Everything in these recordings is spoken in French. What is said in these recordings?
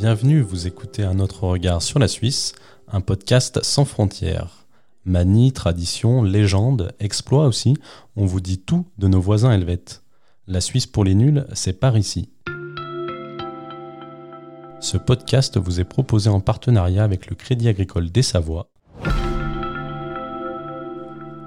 Bienvenue, vous écoutez un autre regard sur la Suisse, un podcast sans frontières. Manie, tradition, légende, exploit aussi, on vous dit tout de nos voisins helvètes. La Suisse pour les nuls, c'est par ici. Ce podcast vous est proposé en partenariat avec le Crédit Agricole des Savoies.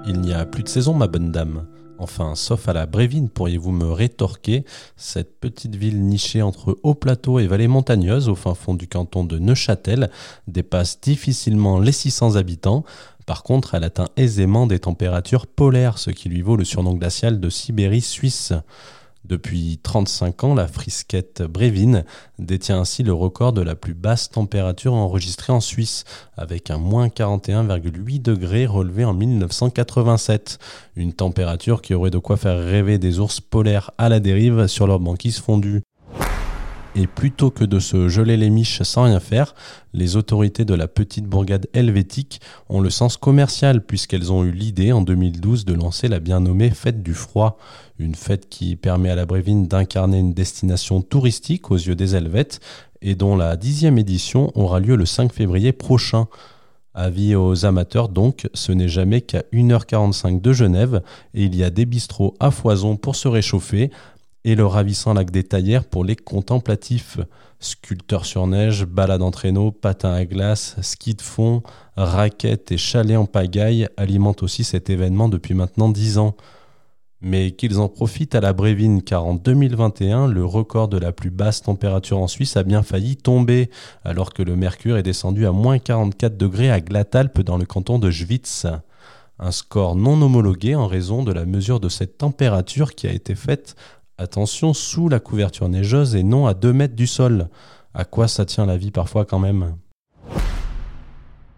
Il n'y a plus de saison, ma bonne dame. Enfin, sauf à la Brévine, pourriez-vous me rétorquer, cette petite ville nichée entre hauts plateaux et vallées montagneuses au fin fond du canton de Neuchâtel dépasse difficilement les 600 habitants. Par contre, elle atteint aisément des températures polaires, ce qui lui vaut le surnom glacial de Sibérie suisse. Depuis 35 ans, la frisquette Brévine détient ainsi le record de la plus basse température enregistrée en Suisse, avec un moins 41,8 degrés relevé en 1987. Une température qui aurait de quoi faire rêver des ours polaires à la dérive sur leur banquise fondue. Et plutôt que de se geler les miches sans rien faire, les autorités de la petite bourgade helvétique ont le sens commercial puisqu'elles ont eu l'idée en 2012 de lancer la bien nommée Fête du Froid, une fête qui permet à la Brévine d'incarner une destination touristique aux yeux des Helvètes et dont la dixième édition aura lieu le 5 février prochain. Avis aux amateurs donc, ce n'est jamais qu'à 1h45 de Genève et il y a des bistrots à foison pour se réchauffer et le ravissant lac des Taillères pour les contemplatifs. Sculpteurs sur neige, balade en traîneau, patins à glace, ski de fond, raquettes et chalets en pagaille alimentent aussi cet événement depuis maintenant dix ans. Mais qu'ils en profitent à la Brévine car en 2021, le record de la plus basse température en Suisse a bien failli tomber alors que le mercure est descendu à moins 44 degrés à Glatalp dans le canton de Schwytz. Un score non homologué en raison de la mesure de cette température qui a été faite Attention, sous la couverture neigeuse et non à 2 mètres du sol. À quoi ça tient la vie parfois quand même?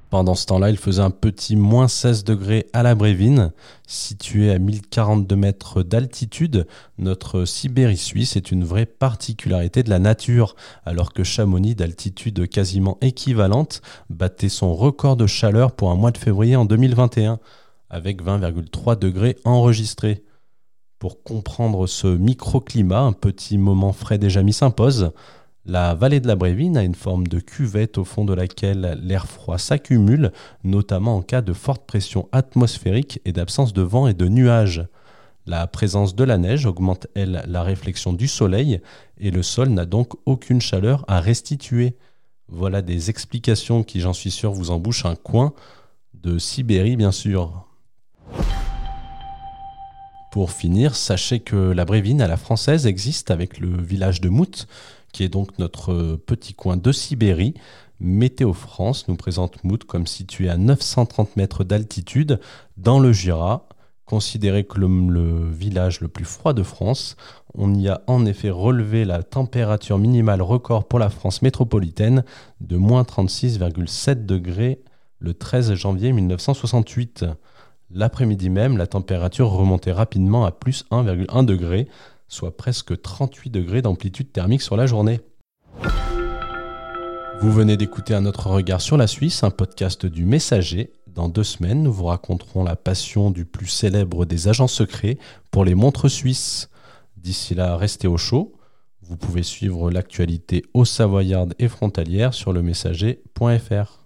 Pendant ce temps-là, il faisait un petit moins 16 degrés à la Brévine. Située à 1042 mètres d'altitude, notre Sibérie suisse est une vraie particularité de la nature, alors que Chamonix, d'altitude quasiment équivalente, battait son record de chaleur pour un mois de février en 2021, avec 20,3 degrés enregistrés. Pour comprendre ce microclimat, un petit moment frais déjà mis s'impose. La vallée de la Brévine a une forme de cuvette au fond de laquelle l'air froid s'accumule, notamment en cas de forte pression atmosphérique et d'absence de vent et de nuages. La présence de la neige augmente, elle, la réflexion du soleil, et le sol n'a donc aucune chaleur à restituer. Voilà des explications qui, j'en suis sûr, vous embouchent un coin de Sibérie, bien sûr. Pour finir, sachez que la Brévine à la française existe avec le village de Mout, qui est donc notre petit coin de Sibérie. Météo France nous présente Mout comme situé à 930 mètres d'altitude dans le Jura, considéré comme le village le plus froid de France. On y a en effet relevé la température minimale record pour la France métropolitaine de moins 36,7 degrés le 13 janvier 1968. L'après-midi même, la température remontait rapidement à plus 1,1 degré, soit presque 38 degrés d'amplitude thermique sur la journée. Vous venez d'écouter un autre regard sur la Suisse, un podcast du Messager. Dans deux semaines, nous vous raconterons la passion du plus célèbre des agents secrets pour les montres suisses. D'ici là, restez au chaud. Vous pouvez suivre l'actualité au Savoyard et frontalière sur le messager.fr.